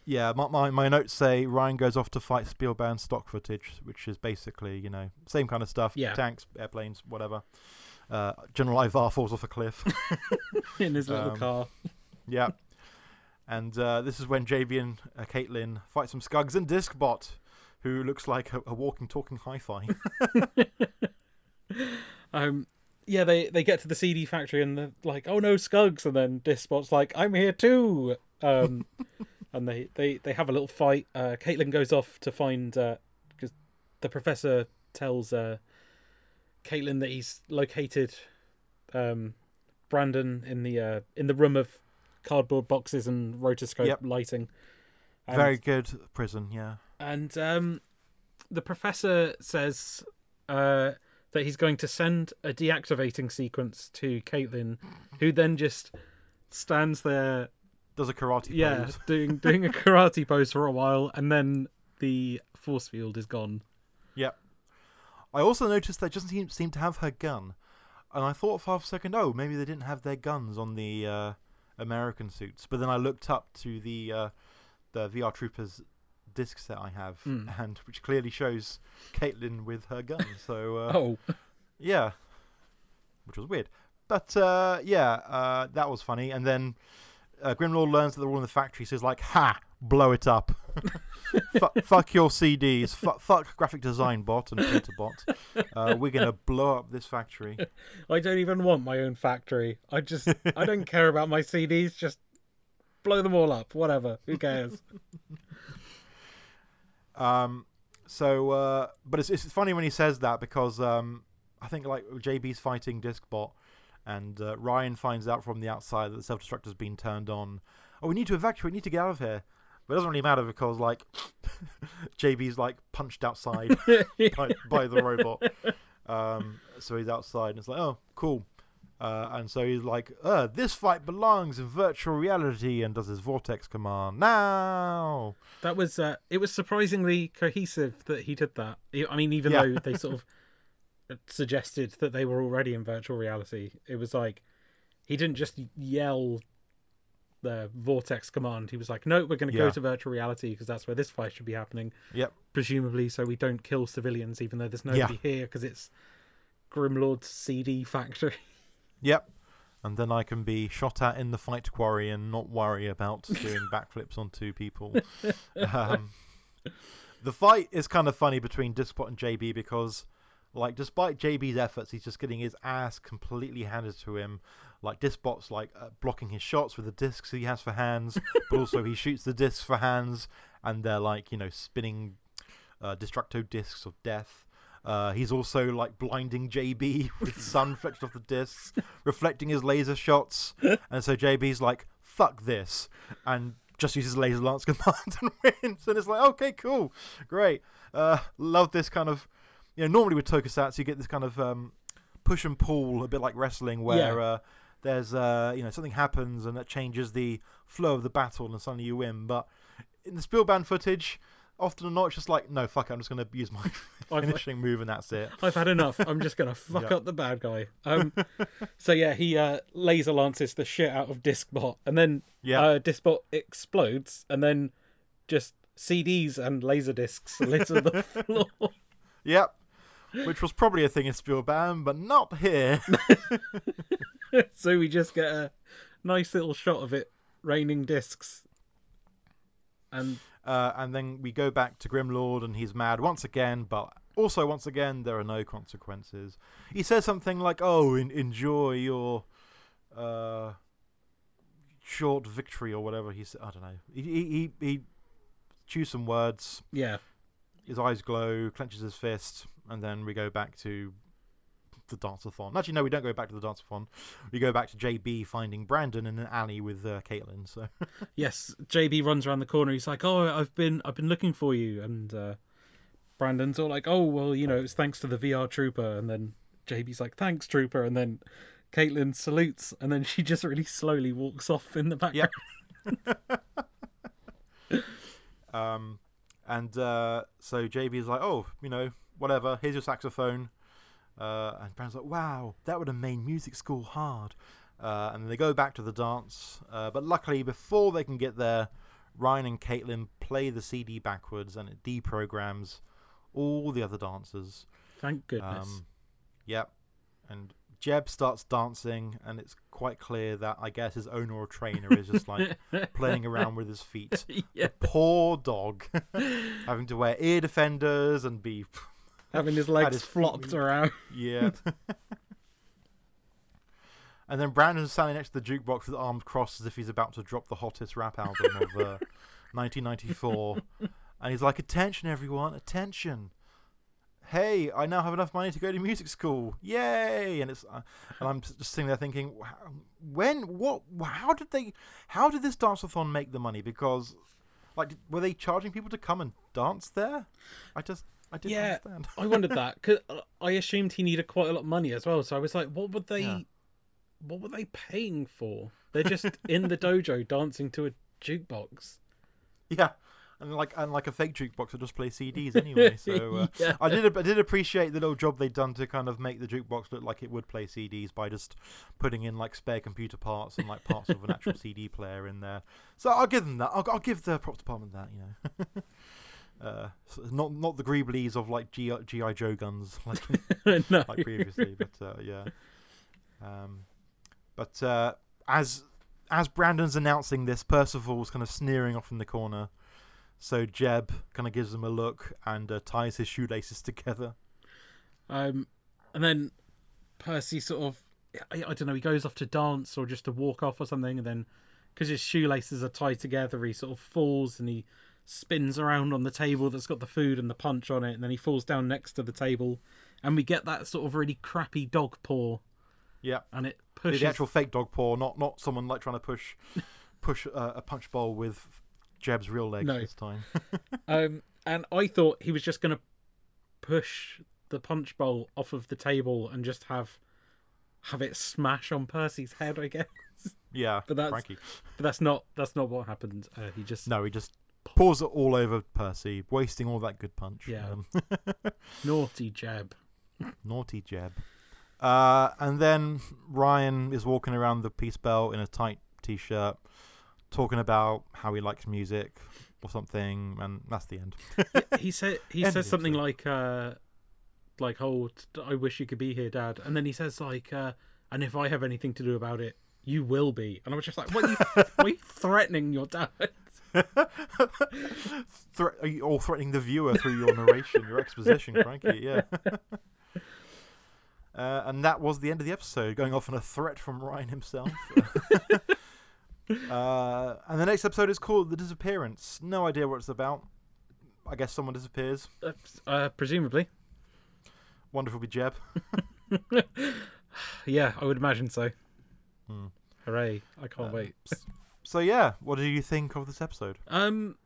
Yeah, my, my my notes say Ryan goes off to fight Spielban stock footage, which is basically you know same kind of stuff. Yeah. tanks, airplanes, whatever. Uh, General Ivar falls off a cliff. in his little Um, car. Yeah. And uh, this is when JB and uh, Caitlin fight some Skugs and Discbot, who looks like a, a walking, talking hi fi. Um, yeah, they they get to the CD factory and they're like, "Oh no, Skugs!" And then Discbot's like, "I'm here too." Um, and they, they they have a little fight. Uh, Caitlin goes off to find because the professor tells uh, Caitlin that he's located um, Brandon in the uh, in the room of cardboard boxes and rotoscope Yep. lighting. And- Very good prison, yeah. and um, the professor says uh, that he's going to send a deactivating sequence to Caitlin, who then just stands there, Does a karate yeah, pose. doing doing a karate pose for a while, and then the force field is gone. Yep. I also noticed they doesn't seem, seem to have her gun. And I thought for half a second, oh, maybe they didn't have their guns on the uh, American suits. But then I looked up to the uh, the VR troopers' disc set I have, Hmm. and which clearly shows Caitlin with her gun. So uh, Oh, yeah, which was weird. But uh, yeah, uh, that was funny. And then uh, Grimlord learns that they're all in the factory, he's like, "Ha, blow it up! Fu- fuck your CDs! Fu- fuck graphic design bot and printer bot! Uh, we're gonna blow up this factory." I don't even want my own factory. I just I don't care about my CDs. Just blow them all up. Whatever. Who cares? Um, so, uh, but it's, it's funny when he says that because um, I think like JB's fighting Discbot, and uh, Ryan finds out from the outside that the self destruct has been turned on. Oh, we need to evacuate. We need to get out of here. But it doesn't really matter because like JB's like punched outside by, by the robot. Um, so he's outside, and it's like, oh, cool. Uh, and so he's like, uh, this fight belongs in virtual reality, and does his vortex command now. That was uh, it was surprisingly cohesive that he did that. I mean, even Yeah. though they sort of suggested that they were already in virtual reality, it was like he didn't just yell the vortex command. He was like, "No, we're going to Yeah. go to virtual reality because that's where this fight should be happening." Yep. Presumably, so we don't kill civilians, even though there's nobody here because it's Grimlord's CD factory. Yep. And then I can be shot at in the fight quarry and not worry about doing backflips on two people. Um, the fight is kind of funny between Discbot and JB because, like, despite JB's efforts, he's just getting his ass completely handed to him. Like, Discbot's like uh, blocking his shots with the discs he has for hands, but also he shoots the discs for hands, and they're like, you know, spinning uh, destructo discs of death. Uh, he's also like blinding JB with sun reflected off the discs, reflecting his laser shots. And so JB's like, fuck this. And just uses laser lance command and wins. And it's like, okay, cool. Great. Uh, love this kind of. You know, normally with tokusatsu, you get this kind of um, push and pull, a bit like wrestling, where Yeah. uh, there's, uh, you know, something happens and that changes the flow of the battle and suddenly you win. But in the Spielban footage, often or not, it's just like, no, fuck it, I'm just going to use my finishing move and that's it. I've had enough. I'm just gonna fuck Yeah. up the bad guy. Um, so yeah, he uh, laser lances the shit out of Discbot, and then Yeah. uh, Discbot explodes, and then just CDs and laser discs litter the floor. Yep. Which was probably a thing in Spielban, but not here. so we just get a nice little shot of it raining discs, and Uh, and then we go back to Grimlord, and he's mad once again, but also once again, there are no consequences. He says something like, "Oh, en- enjoy your uh, short victory," or whatever. He said, I don't know. He he he, he chews some words. yeah, His eyes glow, clenches his fist, and then we go back to the dance-a-thon. Actually, no, we don't go back to the dance-a-thon. We go back to JB finding Brandon in an alley with uh, Caitlin. So yes. JB runs around the corner. He's like, "Oh, I've been I've been looking for you," and uh, Brandon's all like, "Oh, well, you know, it's thanks to the VR trooper," and then JB's like, "Thanks, trooper," and then Caitlin salutes, and then she just really slowly walks off in the background. Yep. Um, and uh, so is like, oh, you know, whatever. Here's your saxophone. Uh, and Brandon's like, wow, that would have made music school hard. Uh, and then they go back to the dance. Uh, but luckily, before they can get there, Ryan and Caitlin play the CD backwards, and it deprograms all the other dancers. Thank goodness. Um, yep. And Jeb starts dancing, and it's quite clear that I guess his owner or trainer is just like playing around with his feet. yeah, Poor dog, having to wear ear defenders and be having his legs his flopped around. yeah. and then Brandon's standing next to the jukebox with arms crossed as if he's about to drop the hottest rap album of uh, 1994, and he's like, "Attention, everyone! Attention! Hey, I now have enough money to go to music school! Yay!" And it's uh, and I'm just sitting there thinking, when, what, how did they, how did this dance-a-thon make the money? Because, like, were they charging people to come and dance there? I just, I didn't Yeah, understand. I wondered that because I assumed he needed quite a lot of money as well. So I was like, what would they, Yeah. what were they paying for? They're just in the dojo dancing to a jukebox. Yeah, and like and like a fake jukebox that just play CDs anyway. So uh, Yeah. I did I did appreciate the little job they'd done to kind of make the jukebox look like it would play CDs by just putting in like spare computer parts and like parts of an actual CD player in there. So I'll give them that. I'll, I'll give the props department that. You know. Uh, not not the Greeblies of like GI, GI Joe guns like no. like previously, but uh, yeah. Um, but uh, as as Brandon's announcing this, Percival's kind of sneering off in the corner. So Jeb kind of gives him a look and uh, ties his shoelaces together. Um, and then Percy sort of, I, I don't know, he goes off to dance or just to walk off or something, and then because his shoelaces are tied together, he sort of falls and he spins around on the table that's got the food and the punch on it, and then he falls down next to the table, and we get that sort of really crappy dog paw, Yeah, and it the, pushes. the actual fake dog paw, not not someone like trying to push push uh, a punch bowl with Jeb's real leg No. this time. Um, and I thought he was just going to push the punch bowl off of the table and just have have it smash on Percy's head, I guess. yeah, But that's- Frankie. But that's not that's not what happened. Uh, he just No, he just pours it all over Percy, wasting all that good punch. Yeah. Um, naughty jab. Naughty Jeb. Uh, and then Ryan is walking around the Peace Belt in a tight t-shirt, talking about how he likes music or something, and that's the end. He said he End says something like uh like oh t- I wish you could be here, Dad, and then he says like uh and if I have anything to do about it, you will be. And I was just like, what are you, what are you threatening your dad? Thre- are you all threatening the viewer through your narration, your exposition, Frankie? Yeah. Uh, and that was the end of the episode, going off on a threat from Ryan himself. uh, and the next episode is called The Disappearance. No idea what it's about. I guess someone disappears. Uh, uh, presumably, Wonderful be Jeb. yeah, I would imagine so. Hmm. Hooray! I can't Uh, wait. So yeah, what do you think of this episode? Um,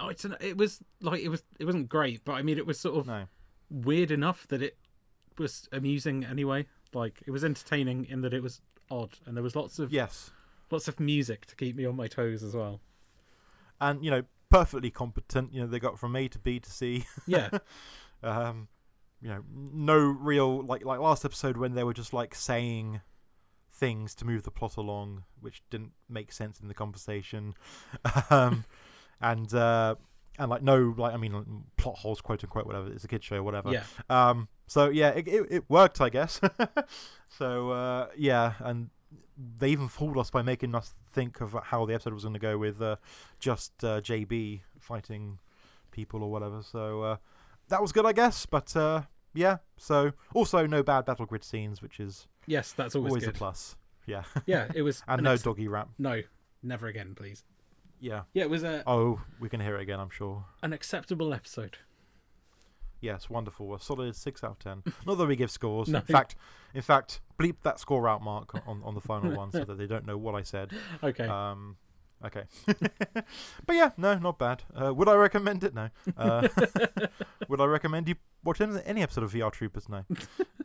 oh, it's an, it was like it was it wasn't great, but I mean it was sort of No. weird enough that it was amusing anyway. Like it was entertaining in that it was odd, and there was lots of Yes. lots of music to keep me on my toes as well. And you know, perfectly competent. You know, they got from A to B to C. Yeah, um, you know, no real like like last episode when they were just like saying things to move the plot along, which didn't make sense in the conversation, um, and uh, and like no like I mean plot holes, quote unquote, whatever. It's a kid show, whatever. yeah, Um, so yeah, it, it, it worked, I guess. so uh, yeah, and they even fooled us by making us think of how the episode was going to go with uh, just uh, JB fighting people or whatever. So uh, that was good, I guess. But uh, yeah, so also no bad battle grid scenes, which is yes, that's always, always good. a plus. Yeah, Yeah, it was. and an no doggy rap. No, never again, please. Yeah. Yeah, it was a, Oh, we can hear it again, I'm sure. an acceptable episode. Yes, wonderful. A solid six out of ten. Not that we give scores. No. In fact, in fact, bleep that score out mark on, on the final one so that they don't know what I said. Okay. Um, okay. but yeah, no, not bad. Uh, would I recommend it? No. Uh, would I recommend you watch any, any episode of VR Troopers? No.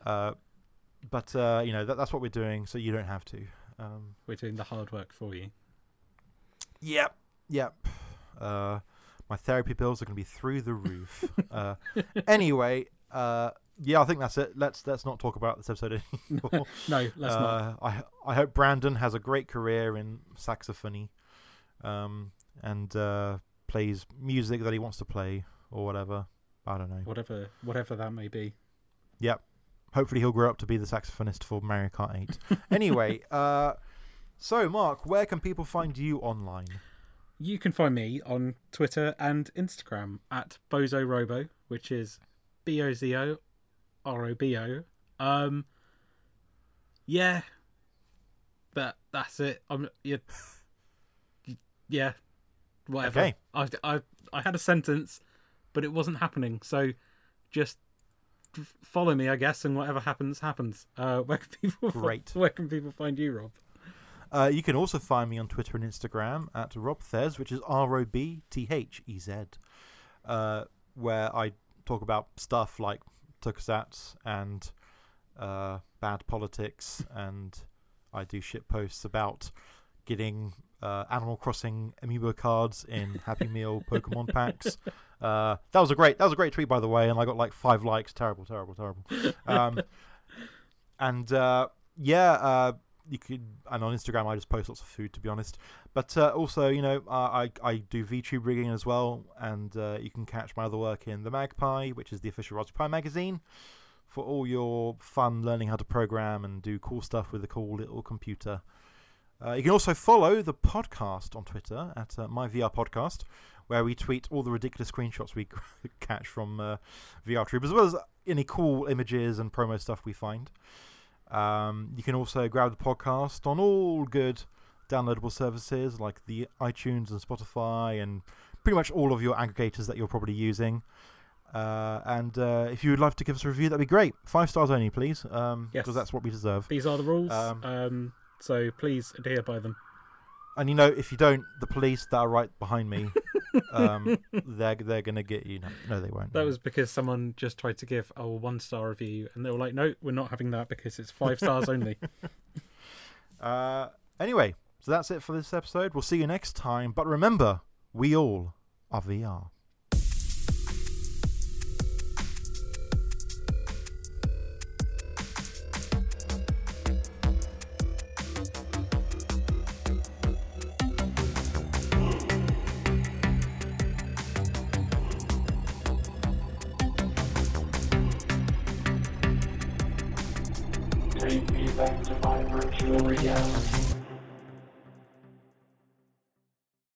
Uh, but uh, you know that, that's what we're doing, so you don't have to. Um, We're doing the hard work for you. Yep. Yep. Uh, my therapy bills are going to be through the roof. uh, anyway, uh, yeah, I think that's it. Let's let's not talk about this episode anymore. No, let's not. uh, I I hope Brandon has a great career in saxophony, um, and uh, plays music that he wants to play or whatever. I don't know. Whatever, whatever that may be. Yep. Hopefully he'll grow up to be the saxophonist for Mario Kart 8. anyway, uh, so Mark, where can people find you online? You can find me on Twitter and Instagram at Bozo Robo, which is B O Z O R O B O. Um, yeah, that that's it. I'm yeah, yeah, whatever. Okay. I I I had a sentence, but it wasn't happening. So just follow me, I guess, and whatever happens, happens. Uh, where can people Great. Where can people find you, Rob? Uh, you can also find me on Twitter and Instagram at RobThez, which is R O B T H E Z, uh, where I talk about stuff like Tokusatsu and uh, bad politics, and I do shit posts about getting uh, Animal Crossing amiibo cards in Happy Meal Pokemon packs. Uh, that was a great that was a great tweet by the way, and I got like five likes. Terrible, terrible, terrible. Um, and uh, yeah, uh, you could, and on Instagram I just post lots of food to be honest. But uh, also, you know, uh, I I do VTube rigging as well, and you can catch my other work in the MagPi, which is the official Raspberry Pi magazine, for all your fun learning how to program and do cool stuff with a cool little computer. Uh, you can also follow the podcast on Twitter at uh, MyVR Podcast, where we tweet all the ridiculous screenshots we catch from uh, VR Troop, as well as any cool images and promo stuff we find. Um, you can also grab the podcast on all good downloadable services like the iTunes and Spotify and pretty much all of your aggregators that you're probably using. Uh, and uh, if you would like to give us a review, that'd be great. Five stars only, please, because Yes. that's what we deserve. These are the rules. Um, Um, so please adhere by them. And you know, if you don't, the police that are right behind me, um, they're they're gonna get you. No, no they won't. That was because someone just tried to give a one star review, and they were like, "No, we're not having that because it's five stars only." Uh, anyway, so that's it for this episode. We'll see you next time. But remember, we all are VR.